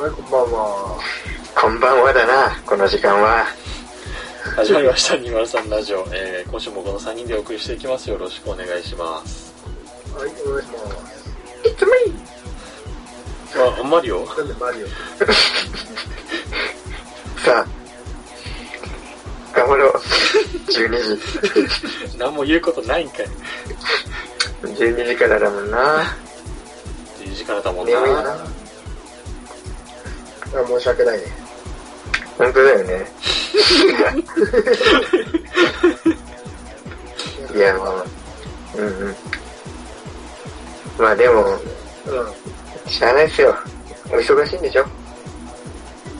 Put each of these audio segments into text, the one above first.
はい、こんばんは。こんばんはだな、この時間は。始まりました、203ラジオ。えー、今週もこの3人でお送りしていきます。よろしくお願いします。はい、お願いします。It's me! あ、マリオなんでマリオ？さあ、頑張ろう。12時。何も言うことないんかい。12時からだもんな。10時からだもんな。あ申し訳ないね。本当だよね。いや、まあ、うんうん。まあでも、うん。しゃあないっすよ。お忙しいんでしょ？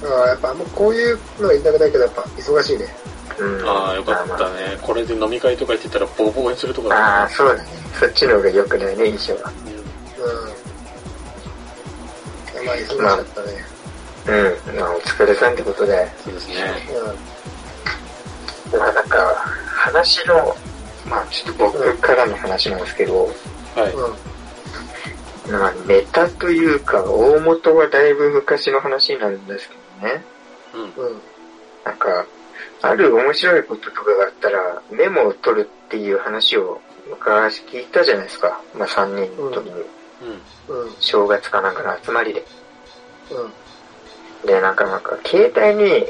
あやっぱあんまこういうのは言いたくないけど、やっぱ忙しいね。うん。ああ、よかっまあまたね。これで飲み会とか行ってたらボコボコにするとこあああ。そうだね。そっちの方が良くないね、印象は。うん。まあ忙しかったね。うん。まあお疲れさんってことで。そうですね。まあなんか、話の、まあちょっと僕からの話なんですけど、はい。うん。うん。まあネタというか、大元はだいぶ昔の話になるんですけどね。うん。うん。なんか、ある面白いこととかがあったら、メモを取るっていう話を昔聞いたじゃないですか。まあ3人の時に、うん。うん。正月かなんかの集まりで。うん。で、なんかなんか、携帯に、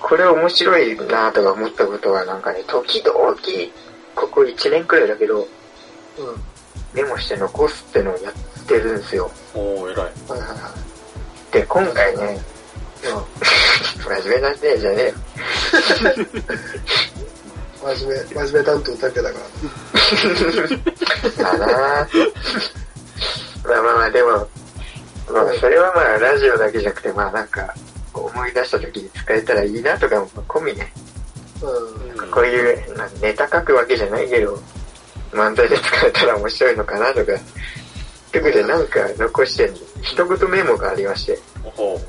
これ面白いなとか思ったことはなんかね、時々、ここ1年くらいだけど、うん。メモして残すってのをやってるんですよ。おー、偉い。はいはいはで、今回ね、い。うん。真面目なんでじゃねえよ。真面目、真面目担当だけだから。まあなまあまあまあ、でも、まあそれはまあラジオだけじゃなくて、まあなんか、思い出した時に使えたらいいなとかも込みね。うん。こういう、まあネタ書くわけじゃないけど、漫才で使えたら面白いのかなとか、ということでなんか残して一言メモがありまして、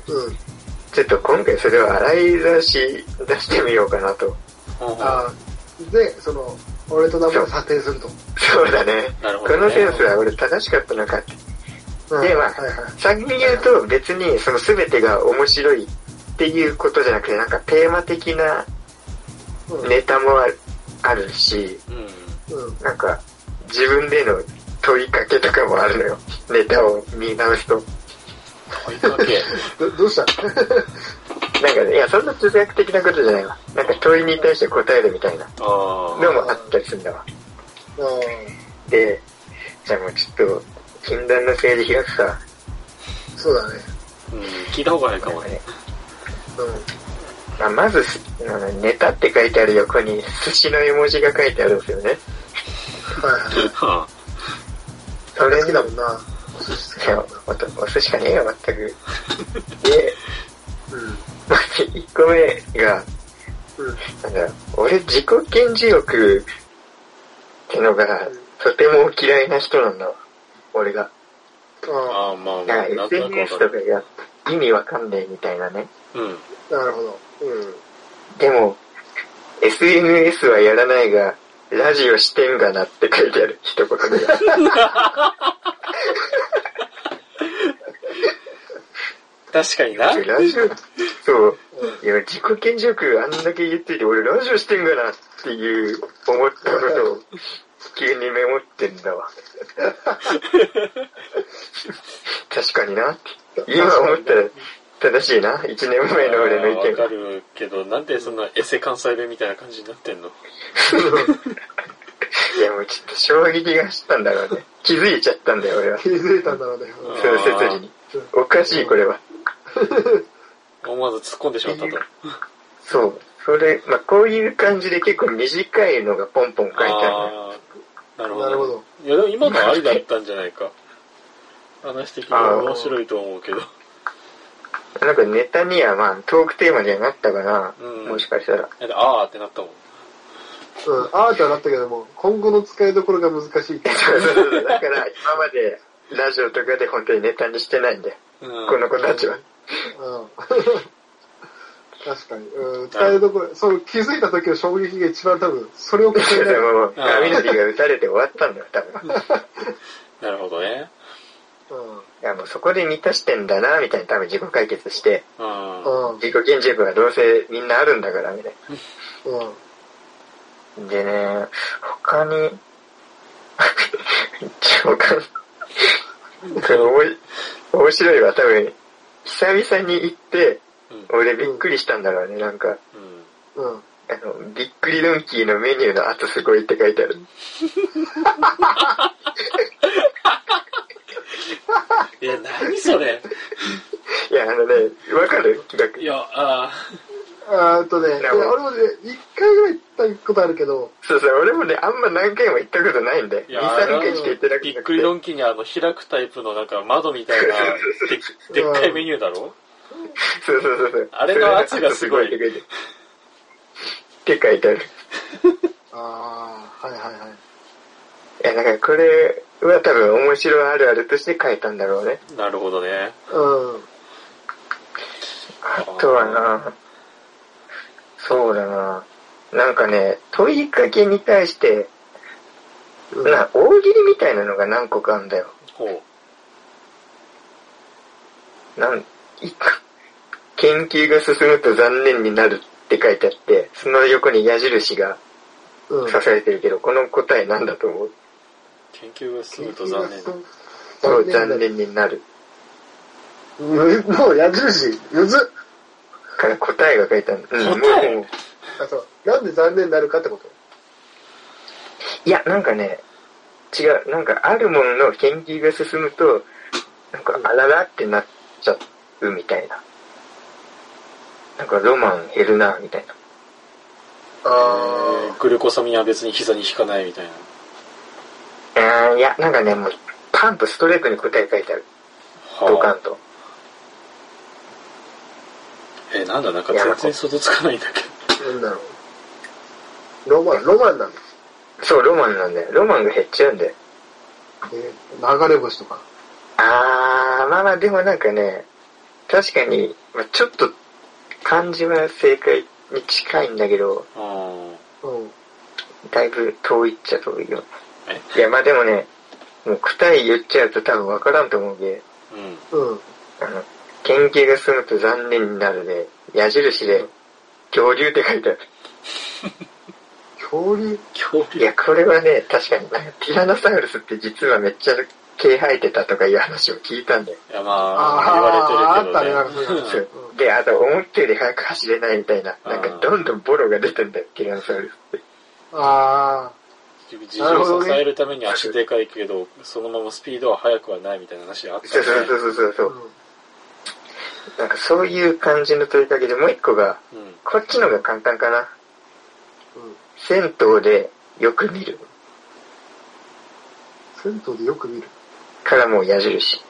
う。うん。ちょっと今回それを洗い出し出してみようかなと。ほうほうあで、その、俺と名前を査定すると。そうだね。なるほどねこのセンスは俺正しかったのかって。うん。で、まあ先に言うと別にその全てが面白いっていうことじゃなくて、なんかテーマ的なうん。ネタもあるあるし。なんか自分での問いかけとかもあるのよ。ネタを見直すと。問いかけ。ど、どうした？なんかね、いや、そんな哲学的なことじゃないわ。なんか問いに対して答えるみたいなああ。のもあったりするんだわ。うで、じゃあもうちょっと、禁断の政治開くさ。ん。そうだね。うん。聞いた方がいいかもね。うん。まあ、まず、ネタって書いてある横に寿司の絵文字が書いてあるんですよね。はいはい。はそれ好きだもんな。お寿司好きいやお寿司かねえよ、全く。で、うん。まず1個目が、うん。なんだ、俺自己顕示欲ってのが、とても嫌いな人なんだわ。俺が。あ。あまあまあ、なんかなんとなくわ SNS。とかが意味わかんねえみたいなね。うん。あ、なるほど。うん。でも、SNS はやらないが、ラジオしてんがなって書いてある、一言目が。確かにな。ラジオ、そう。いや、自己顕示欲あんだけ言ってて、俺ラジオしてんがなっていう思ったことを急にメモってんだわ。確かになって。今思ったら正しいな。一年前の俺の意見わかるけど、なんでそんなエセ関西弁みたいな感じになってんの？いや、もうちょっと衝撃が走ったんだろうね。気づいちゃったんだよ、俺は。気づいたんだろうね。うんその設理に。おかしい、これは。思わず突っ込んでしまったと。そう。それ、まあ、こういう感じで結構短いのがポンポン書いてあるのよ。ああ、なるほど。なるほど。いや、でも今のありだったんじゃないか。話的には面白いと思うけど。なんかネタにはまあトークテーマにはなったかな。うんもしかしたら。あーってなったもん。うん、アートはなったけども、今後の使いどころが難しいっていう。そうそうそうだから今までラジオとかで本当にネタにしてないんだよ。うん。この子たちは。うん。確かに。うん、使いどころ、そう、気づいた時の衝撃が一番多分、それを超えでない。も、ガミが撃たれて終わったんだよ、多分。なるほどね。ういや、もうそこで満たしてんだな、みたいな多分自己解決して、うん。ん。うん。自己顕示欲はどうせみんなあるんだから、みたいうん。な。でね、他に、他に、これおい面白いわ、多分、久々に行って、うん。俺びっくりしたんだろうね、なんか、うん。うん。あの、びっくりドンキーのメニューの後すごいって書いてある。いや、何それ？いや、あのね、わかる？企いや、ああーっとね、俺もね、一回ぐらい行ったことあるけど、そうそう、俺もね、あんま何回も行ったことないんで、2、ーいや、3回しか行ってなーくて。びっくりドンキーにあの、開くタイプのなんか窓みたいな、ででっかいメニューだろ？そうそうそうそう。あれの圧がすごいって書いてある。って書いてある。ああ、はいはいはい。いや、だからこれは多分面白あるあるとして書いたんだろうね。なるほどね。うん。あとはな、そうだな。なんかね、問いかけに対して、うんな、大喜利みたいなのが何個かあるんだよ。ほなん、一個研究が進むと残念になるって書いてあって、その横に矢印がうん。刺されてるけど、この答えなんだと思う？う。研究が進むと残念。そう、残念になる。うんもう矢印、むずっ。から答えが書いてある。うん、答え？もう、あ、そう。なんで残念になるかってこと？いや、なんかね、違う、なんかあるものの研究が進むと、なんかあららってなっちゃうみたいな。なんかロマン減るな、みたいな。えあーグルコサミンは別に膝に引かないみたいな。あーいや、なんかね、もう、パンとストレートに答え書いてある。ドカはンと。あ、えーなんだ、なんか全然想像つかないんだけど。あ、なんだろう。ロマン、ロマンなんだ。そう、ロマンなんだよ。ロマンが減っちゃうんだよ。えー流れ星とか。あー、まあまあ、でもなんかね、確かに、まあ、ちょっと、漢字は正解に近いんだけど、うん。うん。だいぶ遠いっちゃ遠いよ。え？いや、まあでもね、もう答え言っちゃうと多分わからんと思うけうん。うん。あの、研究が進むと残念になるで、矢印で、恐竜って書いてある。恐竜？恐竜？いや、これはね、確かに、なんかティラノサウルスって実はめっちゃ毛生えてたとかいう話を聞いたんだよ。いや、まあ、言われてるけどね。あったねなんかそういうのそうで、あと思ったより速く走れないみたいな、なんかうんどんどんボロが出てんだよ、ティラノサウルスって。あ事情を支えるために足でかいけど、そのままスピードは速くはないみたいな話あったそうそうね。そうそうそう。なんかそういう感じの問いかけでもう一個が、うん。こっちのが簡単かな。ん。うん。銭湯でよく見る。銭湯でよく見る？からもう矢印。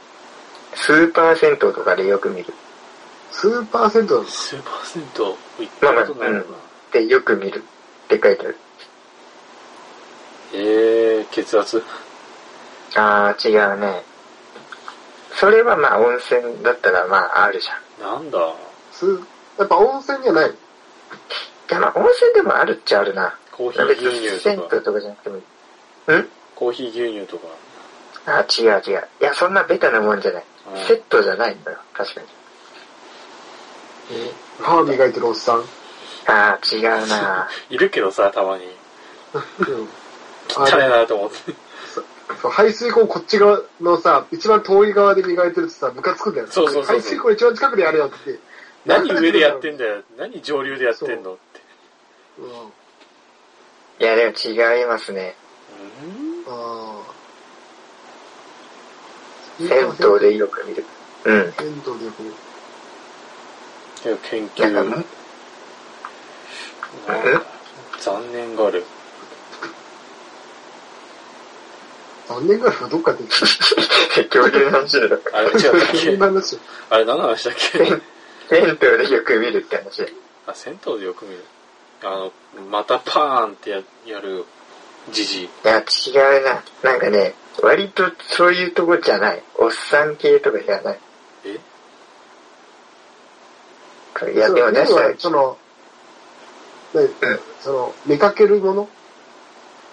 スーパー銭湯とかでよく見る。スーパー銭湯なのスーパー銭湯行ったことないのかな。で、よく見るって書いてある。えー、血圧？あー、違うね。それはまあ温泉だったらまああるじゃん。なんだ？スーやっぱ温泉にはない。いやまあ温泉でもあるっちゃあるな。コーヒー別牛乳とか。とかじゃなくてもいい。ん？コーヒー牛乳とか。あー、違う違う。いや、そんなベタなもんじゃない。うんセットじゃないのよ。確かに。歯磨いてるおっさん。あー、違うな いるけどさ、たまに。うん。汚いなと思って。そう排水口こっち側のさ、一番遠い側で磨いてるとさ、ムカつくんだよね。そうそうそうそう排水口一番近くでやれよって言って。何上でやってんだよ。何上流でやってんのって。うん。いや、でも違いますね。うんああ。銭湯でよく見る。うん。銭湯でよく見る。いや研究。残念がある。残念がらいはどっかで言って恐竜の話だろ。あれ違ったっそけ。あれ何の話だっけ？銭湯でよく見るって話。あ、銭湯でよく見る？あの、またパーンってややる、じじい。いや、違うな。なんかね、割とそういうとこじゃない。おっさん系とかじゃない。えいや、でも確かに、その、ね、その、見かけるもの？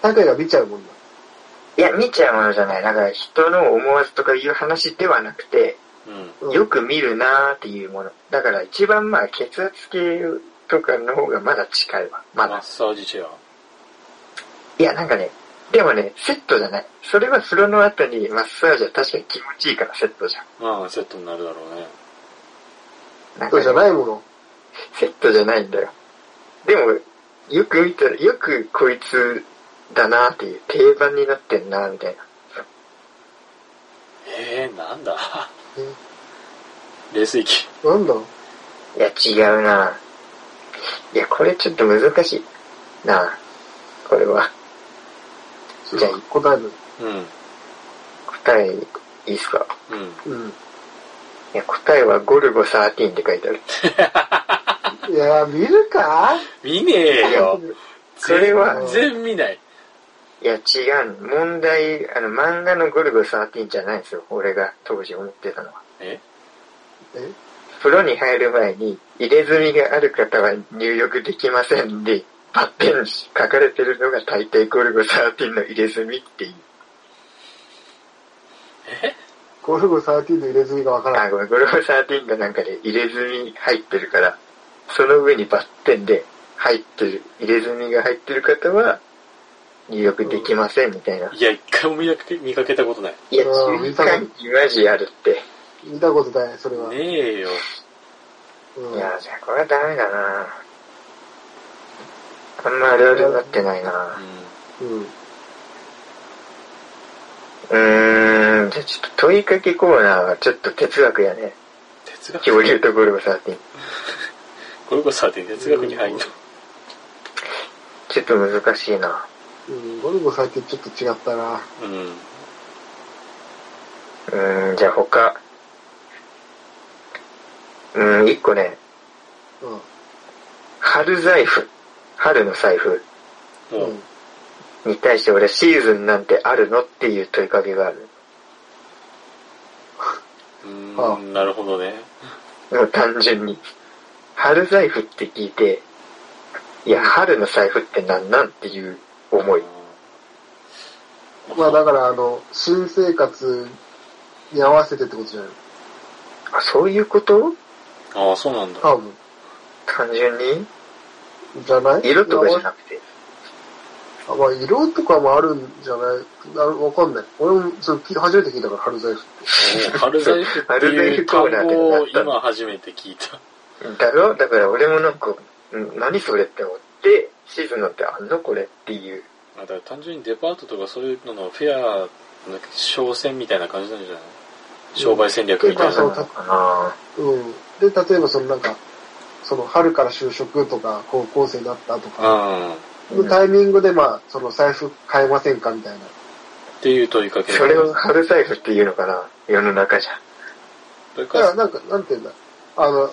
高いが見ちゃうもんだ。いや、見ちゃうものじゃない。なんか人の思わずとかいう話ではなくて、うん。うんよく見るなーっていうもの。だから一番まあ血圧計とかの方がまだ近いわ。まだマッ。サージチェア。いや、なんかね、でもね、セットじゃない。それは風呂の後にマッサージは確かに気持ちいいからセットじゃん。まあ、セットになるだろうね。なんそうじゃねないもの。セットじゃないんだよ。でも、よく見たら、よくこいつだなっていう定番になってんなみたいな。えー、なんだ？え？冷水器。なんだ？いや、違うな。いや、これちょっと難しいな。これは。じゃあ答える。うん。答え、いいっすか？うん。うん。いや、答えはゴルゴ13って書いてある。いや、見るか？見ねえよ。それは全然見ない。いや、違う。問題、あの、漫画のゴルゴ13じゃないんですよ。俺が当時思ってたのは。え？え？風呂に入る前に、入れ墨がある方は入浴できませんで、バッテンに書かれてるのが大抵ゴルゴ13の入れ墨っていう。え？ゴルゴ13の入れ墨がわからあ、ん。ごめん、ゴルゴ13がなんかで入れ墨入ってるから、その上にバッテンで入ってる、入れ墨が入ってる方は、入浴できませんみたいな。いや、一回も見なくて見かけたことない。いや、うん注意喚起マジあるって。見たことない、それは。ねえよ。うんいや、じゃあこれはダメだなあんまあるあるになってないなううん。うーん、じゃあちょっと問いかけコーナーはちょっと哲学やね。ん。哲学恐竜とゴルゴ13。ゴルゴ13哲学に入んの？ちょっと難しいな。うん、ゴルゴ13ちょっと違ったな。うん。うーん、じゃあ他。うーん、一個ね、うん。春財布。春の財布うん。に対して俺シーズンなんてあるの？っていう問いかけがある。うーん、なるほどね。単純に。春財布って聞いて、いや、春の財布ってなんなんっていう思い。まあだから、あの、新生活に合わせてってことじゃないあ、そういうこと？ああ、そうなんだ。多分。単純に？じゃない？色とかじゃなくて。あまあ、色とかもあるんじゃない？あわかんない。俺もそれ聞い初めて聞いたから、春財布って。お春財布っていう単語を今初めて聞いた。だろ？だから俺もなんか、ん何それって思って、シーズンなんてあんのこれっていう。あだから単純にデパートとかそういうののフェアの商戦みたいな感じなんじゃない？商売戦略みたいな。まあそうかなうん。で、例えばそのなんか、その春から就職とか、高校生になったとか、あうんのタイミングでまあ、その財布買えませんかみたいな。っていう問いかけそれを春財布っていうのかな？世の中じゃ。だからか、なんか、なんていうんだ、あの、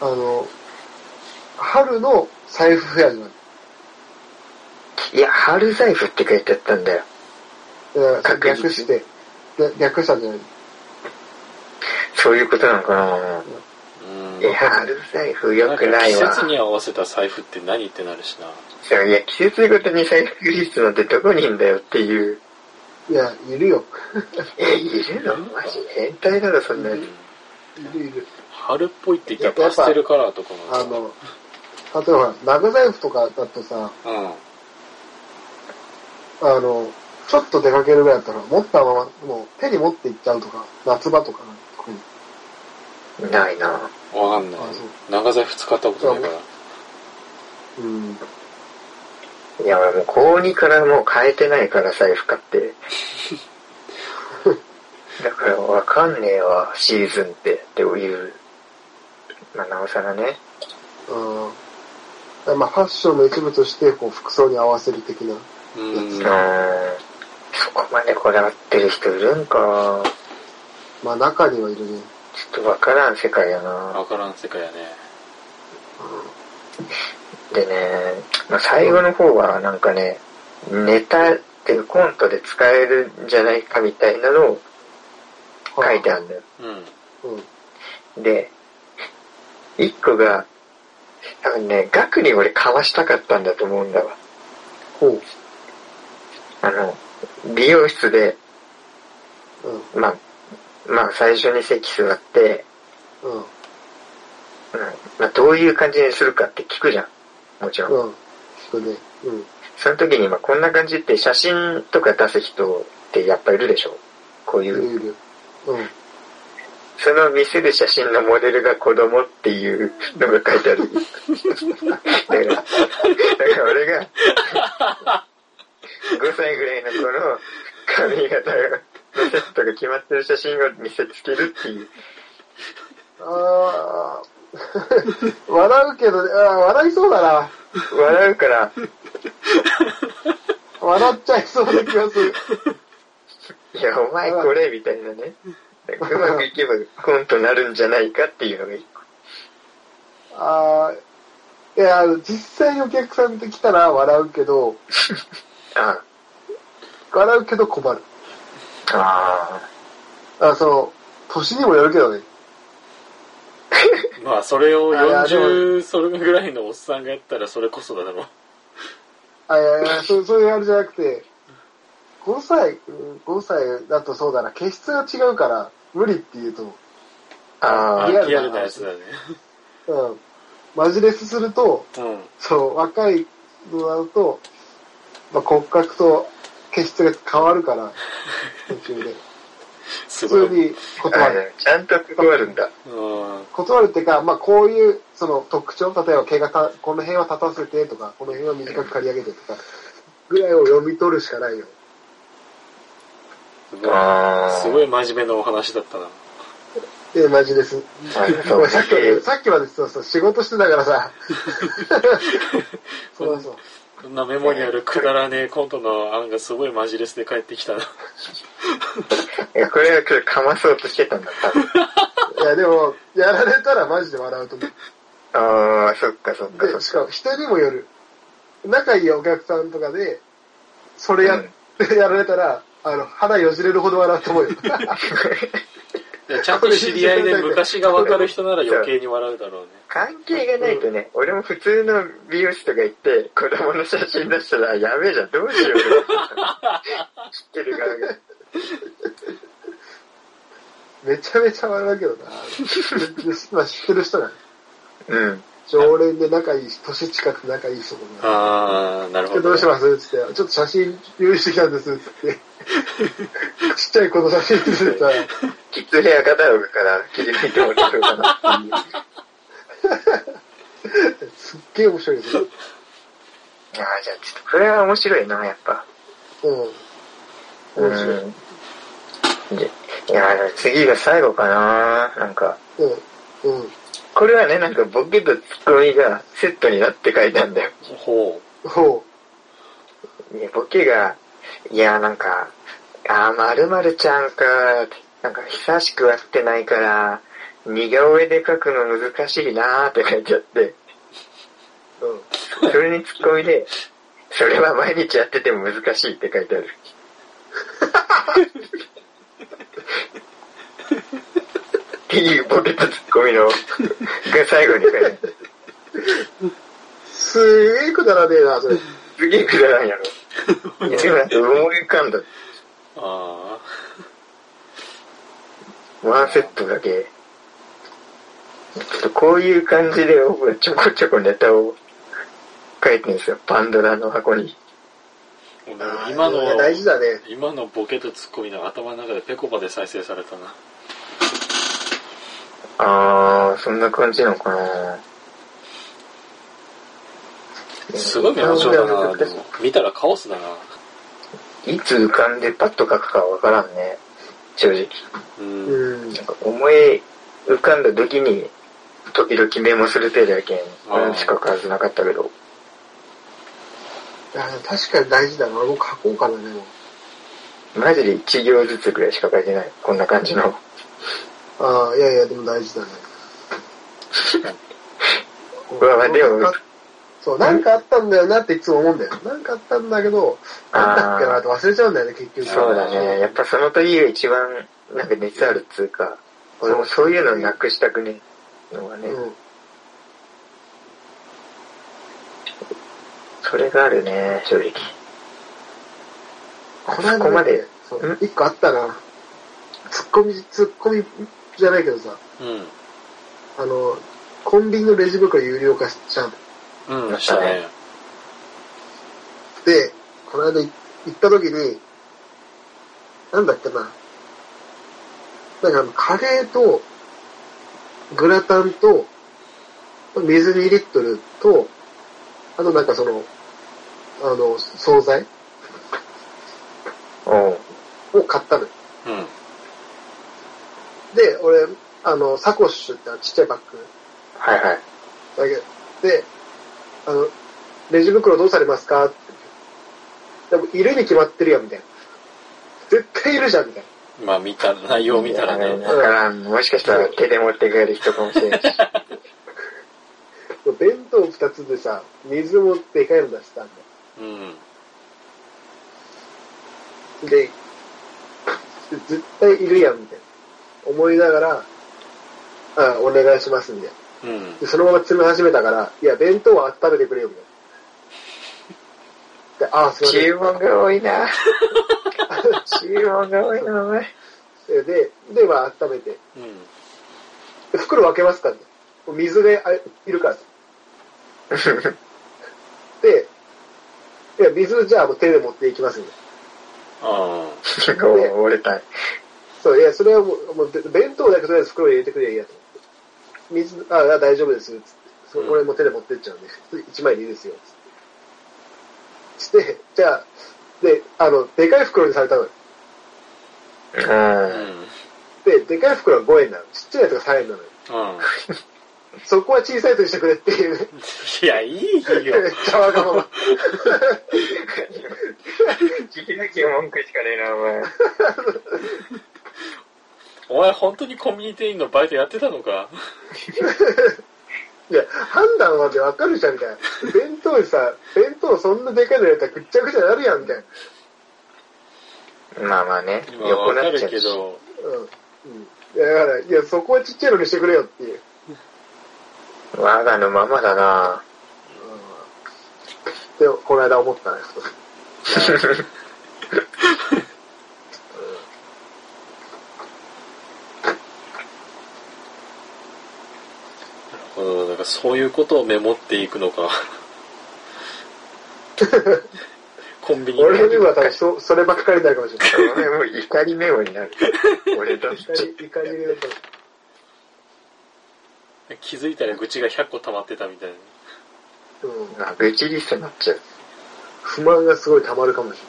あの、春の財布フェアじゃない？いや、春財布って書いてあったんだよ。略して、で略したんじゃないそういうことなのかな？うんいや、春財布良くないわ。季節に合わせた財布って何ってなるしな。そういや、季節ごとに財布リストなんてどこにいんだよっていう。いや、いるよ。え、いるの？マジ変態だろ、そんなやつ。いるいる。春っぽいって言ったらパステルカラーとかあの、例えば、長財布とかだとさ、うん。あの、ちょっと出かけるぐらいだったら、持ったまま、もう手に持っていっちゃうとか、夏場とかね、特にないなわかんない。長財布使ったことないから。うん。いや、俺もう高2からもう変えてないから、財布買って。だからわかんねえわ、シーズンって、っていう。まあ、なおさらね。うん。まあ、ファッションの一部として、こう、服装に合わせる的な。う。うんん。そこまでこだわってる人いるんか。まあ、中にはいるね。ちょっとわからん世界やなわからん世界やね。でね、まあ、最後の方はなんかね、ネタっていうかコントで使えるんじゃないかみたいなのを書いてあるんだよ。うん。うん。で、一個が、多分ね、額に俺かわしたかったんだと思うんだわ。ほう。あの、美容室で、うん。まあ、まあ最初に席座って、うん。うんまあどういう感じにするかって聞くじゃん。もちろん。うん。聞くね。うん。その時に、まあこんな感じって写真とか出す人ってやっぱいるでしょこういう。いる。うん。その見せる写真のモデルが子供っていう のが書いてある。だから、だから俺が、5歳ぐらいの子の髪型のセットが決まってる写真を見せつけるっていう。あー。笑うけど、あー笑いそうだな。笑うから、笑っちゃいそうな気がする。いや、お前これ、みたいなね。うまくいけばコントになるんじゃないかっていうのが一個。あー。いや、実際にお客さんと来たら笑うけど、あ笑うけど困る。ああ、その、年にもよるけどね。まあ、それをあいやで40、それぐらいのおっさんがやったらそれこそだろう。あ、いやいや、そうそういうあれじゃなくて、5歳、うん5歳だとそうだな、毛質が違うから、無理って言うと、あリアルなリアルなやつだね。うん。マジレスすると、うん。そう、若いのだと、まあ、骨格と毛質が変わるから、途中で。すごい。普通にあ。断る。ちゃんと断るんだ。うん。断るっていうか、まあ、こういう、その特徴、例えば毛がた、この辺は立たせてとか、この辺は短く刈り上げてとか、ぐらいを読み取るしかないよ。すごいあーすごい真面目なお話だったな。え、マジです。さっきまで、さっきまでそうそう、仕事してたからさ。そうそう。こんなメモにあるくだらねえコントの案がすごいマジレスで帰ってきたな。いや、これはちょっとかまそうとしてたんだ、多分。いや、でも、やられたらマジで笑うと思う。ああ、そっかそっかそっで、しかも人にもよる。仲いいお客さんとかで、それや、やられたら、あの、肌よじれるほど笑うと思うよ。でちゃんと知り合いで昔がわかる人なら余計に笑うだろうね。関係がないとね、俺も普通の美容師とか行って、子供の写真出したら、あやべえじゃん、どうしよう。知ってる側が。めちゃめちゃ笑うけどな。まあ知ってる人が、うん。常連で仲いいし、年近く仲いい人とか。あー、なるほど、今日どうします？つって、ちょっと写真用意してきたんです、つって。ちっちゃい子の写真見せたら、キッズヘアカタログから切り抜いてもらおうかなっていう。すっげえ面白いですよ。ああ、じゃあちょっと、これは面白いな、やっぱ。うん。う面白い。ん。でいや、次が最後かななんか、うん。うん。これはね、なんかボケとツッコミがセットになって書いてあるんだよ。ほほいやボケが、いや、なんか、あー、まるまるちゃんか、なんか久しく会ってないから、似顔絵で描くの難しいなーって書いてあって、う。うん。それにツッコミで、それは毎日やってても難しいって書いてある。っていうボケとツッコミの、が最後に書いてある。すげえくだらねえな、それ。すげえくだらんやろ。いや、でもなんか思い浮かんだ。う。あワンセットだけ。ちょっとこういう感じで僕はちょこちょこネタを書いてるんですよ。パンドラの箱に。ー今の、大事だね。今のボケとツッコミの頭の中でペコパで再生されたな。あー、そんな感じなのかなすごいメモ帳だな、でも。見たらカオスだな。いつ浮かんでパッと書くかわからんね。正直。うん。うん。なんか思い浮かんだ時に、時々メモする程度やけん、あーうんしか書かずなかったけど。いや、確かに大事だな。俺も書こうかな、でも。マジで1行ずつぐらいしか書いてない。こんな感じの。あああ、いやいや、でも大事だね。うわまあでもそう、なんかあったんだよなっていつも思うんだよ。なんかあったんだけど、なんだっけなって忘れちゃうんだよね、結局。そうだね。やっぱその時が一番、なんか熱あるっつうか、俺もそういうのなくしたくねえのがね、うん。それがあるね、正直。この間そこまでそうん？一個あったな。ツッコミ、ツッコミじゃないけどさ、うん。あの、コンビニのレジ袋有料化しちゃう。うん、したね。で、この間い行った時に、なんだっけな。なんかあの、カレーと、グラタンと、水2リットルと、あとなんかその、あの、惣菜。を買ったのよ。うん。で、俺、あの、サコッシュってあのちっちゃいバッグはいはい。だけで、あの、レジ袋どうされますか？って。でも、いるに決まってるやん、みたいな。絶対いるじゃん、みたいな。まあ見た、内容見たらね。だからん、もしかしたら手で持って帰る人かもしれないし。弁当二つでさ、水もでかいの出したんだよ。うん。で、絶対いるやん、みたいな。思いながら、あ、お願いします、みたいな。うん。で、そのまま詰め始めたから、いや、弁当は温めてくれよ、みたいな。で、あ、すいません。注文が多いな。注文が多いな、お前。で、で、まあ、温めて。うん。で袋分けますからね。水であいるから。で、いや、水じゃあもう手で持っていきますんで。あおう 折れたい。そう、いや、それはもう、もうべ弁当だけとりあえず袋に入れてくればいいやと。水、あ、あ大丈夫です、つって。そうんこれも手で持ってっちゃうんで、一枚でいいですよ、つって。して、じゃあ、で、あの、でかい袋にされたのよ。で、でかい袋は5円なの。ちっちゃいやつが3円なのよ。うん。そこは小さいとしてくれっていうね。いや、いいよ。めっちゃわがまま。聞きなきゃ文句しかねえな、お前。お前本当にコンビニ店員のバイトやってたのか？いや、判断までわかるじゃん、みたいな。弁当にさ、弁当そんなでかいのやったらぐっちゃぐちゃになるやん、みたいな。まあまあね、まあ横なっちゃうし。けど、うん。だから、いや、そこはちっちゃいのにしてくれよっていう。我がのままだなで、この間思ったんなん かそういうことをメモっていくのか。コンビニ俺のメモは多分そそればっかりになるかもしれない。もう怒りメモになる。俺と怒り、怒りになった気づいたら愚痴が100個溜まってたみたいな。うん。あ、愚痴リストになっちゃう。不満がすごい溜まるかもし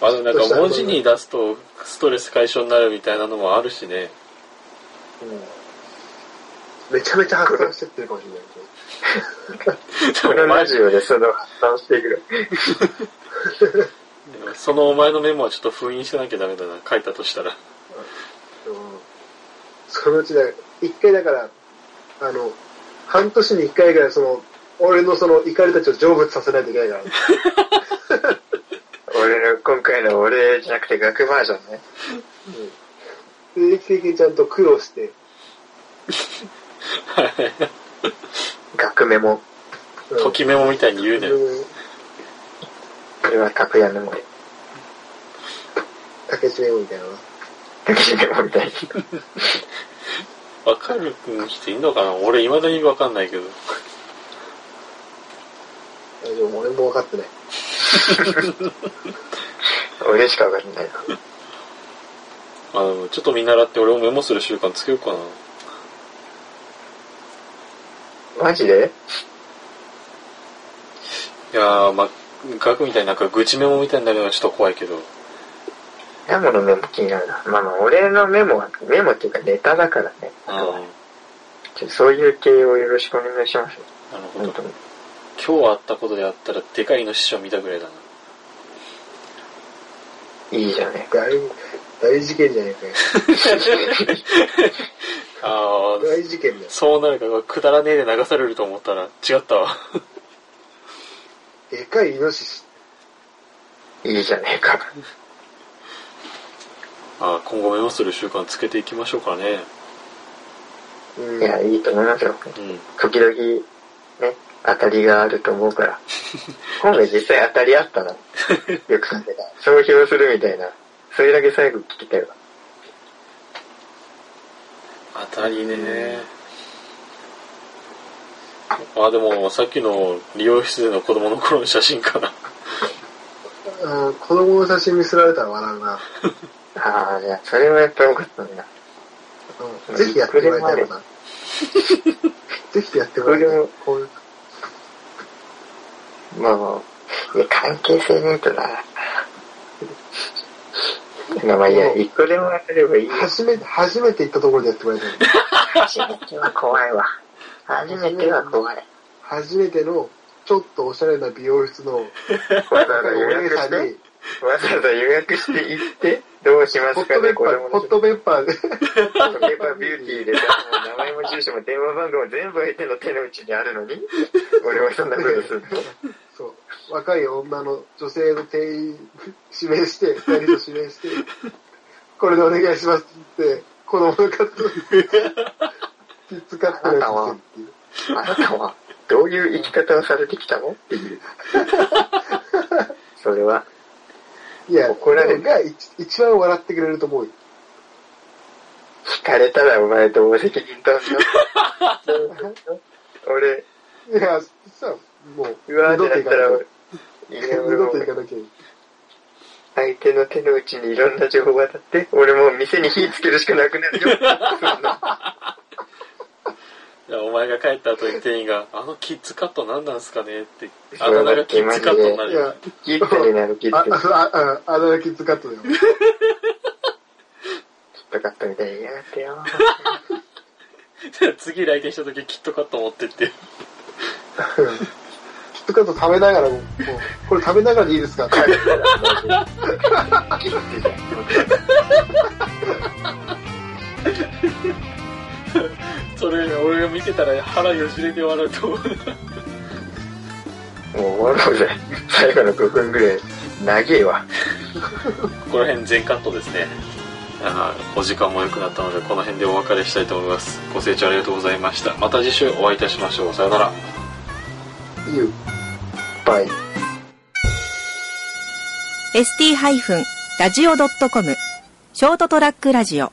あの、なんか文字に出すとストレス解消になるみたいなのもあるしね。れない。うん。めちゃめちゃ発散してってるかもしれない。こ のラジオでその発散していくそのお前のメモはちょっと封印しなきゃダメだな、書いたとしたら。うん。そのうちだ、一回だから、あの、半年に一回ぐらいその、俺のその怒りたちを成仏させないといけないから。俺の今回の俺じゃなくて学バージョンね。うん。定期的にちゃんと苦労して、学メモ。うんときメモみたいに言うね。うんこれは拓也メモで。竹内メモみたいな。竹内メモみたいに。わかる人いんのかな？俺未だにわかんないけど。大丈夫、俺も分かってない。俺しかわかんないな。あの、ちょっと見習って俺もメモする習慣つけようかな。マジで？いやー、ま、学みたいになんか愚痴メモみたいになるのはちょっと怖いけど。ヤモのメモ気になるな。まあまあ、俺のメモは、メモっていうかネタだからね。うん。そういう系をよろしくお願いします。ほど本。当に。今日あったことであったらでかいイノシシを見たぐらいだな。いいじゃねえか。大、大事件じゃねえかあよ。あ、大事件だよ。そうなるか、くだらねえで流されると思ったら違ったわ。でかいイノシシ。いいじゃねえか。あー今後メモする習慣つけていきましょうかね。うん。いや、いいと思いますよ。うん。時々、ね、当たりがあると思うから。今回実際当たりあったな。よく考えたら。商標するみたいな。それだけ最後聞きたいわ。当たりね。あ、でもさっきの理容室での子供の頃の写真かな。うん子供の写真見せられたら笑うな。ああ、じゃあ、それはやっぱよかったんだ。うんぜひやってもらいたいよな。ぜひやってもらいたい。こういう。まあまあ、いや、関係性ねえとな。まあまあいいや、一個でも当たればいいよ。初めて、初めて行ったところでやってもらいたい。初めては怖いわ。初めては怖い。初めての、ちょっとおしゃれな美容室の、わざわざお予約して、、わざわざ予約して行って、どうしますかね、トペッパー、子供のホットペッパーで、ホットペッパービューティーでさ、もう名前も住所も電話番号も全部相手の手の内にあるのに、俺はそんなことするの。そう、若い女の女性の店員指名して、二人と指名して、これでお願いしますって子供のカット、キッズカットのやつ見せるっていう。あなたは、どういう生き方をされてきたの？っていう。それは、いや、怒られるが一一番笑ってくれると思うよ。聞かれたらお前どう責任取んの 俺、いや、さ、もう、うわーってなったら俺。相手の手の内にいろんな情報が当たって、俺もう店に火つけるしかなくなるよ。お前が帰った後に店員が、あのキッズカット何なんすかね？って、あだ名がキッズカットにないるキッズになるキッあ、ズ。キッあ、あ、あだ名キッズカットだよ。トカットみたいにやってよ。次来店した時キットカット持ってって。キットカット食べながらも、もう、これ食べながらでいいですか？って。帰ったらマジでキッズじゃん。それ、俺が見てたら腹よじれて笑うと思う。もう終わろうぜ。最後の5分ぐらい。長えわ。ここら辺全カットですね。あーお時間も良くなったので、この辺でお別れしたいと思います。ご清聴ありがとうございました。また次週お会いいたしましょう。さよなら。いいよ。バイ。ST-radio.com ショートトラックラジオ